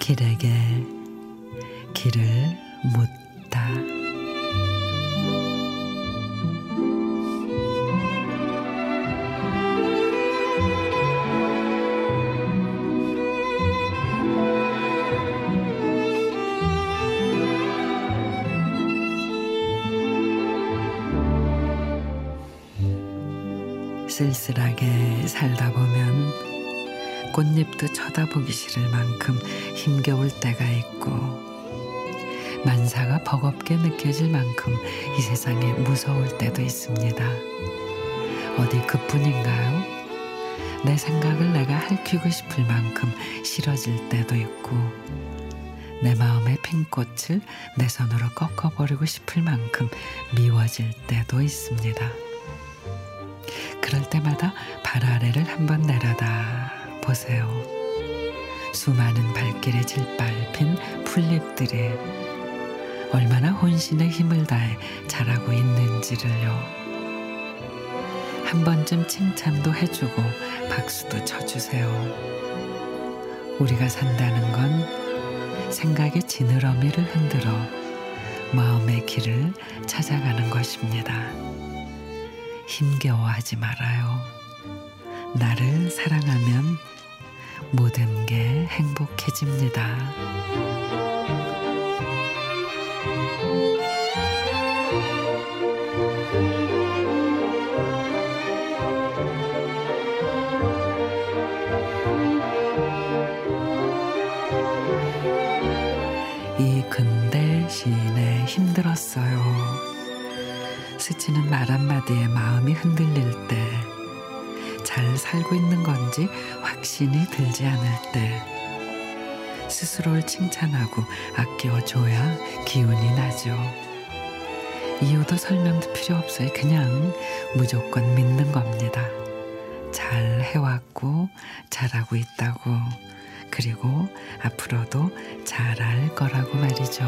길에게 길을 묻다. 쓸쓸하게 살다 보면 꽃잎도 쳐다보기 싫을 만큼 힘겨울 때가 있고 만사가 버겁게 느껴질 만큼 이 세상에 무서울 때도 있습니다. 어디 그뿐인가요? 내 생각을 내가 핥히고 싶을 만큼 싫어질 때도 있고 내 마음의 핀 꽃을 내 손으로 꺾어버리고 싶을 만큼 미워질 때도 있습니다. 때마다 발 아래를 한번 내려다 보세요. 수많은 발길에 질빨핀 풀잎들이 얼마나 혼신의 힘을 다해 자라고 있는지를요. 한 번쯤 칭찬도 해주고 박수도 쳐주세요. 우리가 산다는 건 생각의 지느러미를 흔들어 마음의 길을 찾아가는 것입니다. 힘겨워하지 말아요. 나를 사랑하면 모든 게 행복해집니다. 이 근대 시인에 힘들었어요. 스치는 말 한마디에 마음이 흔들릴 때, 잘 살고 있는 건지 확신이 들지 않을 때, 스스로를 칭찬하고 아껴줘야 기운이 나죠. 이유도 설명도 필요 없어요. 그냥 무조건 믿는 겁니다. 잘 해왔고, 잘하고 있다고. 그리고 앞으로도 잘할 거라고 말이죠.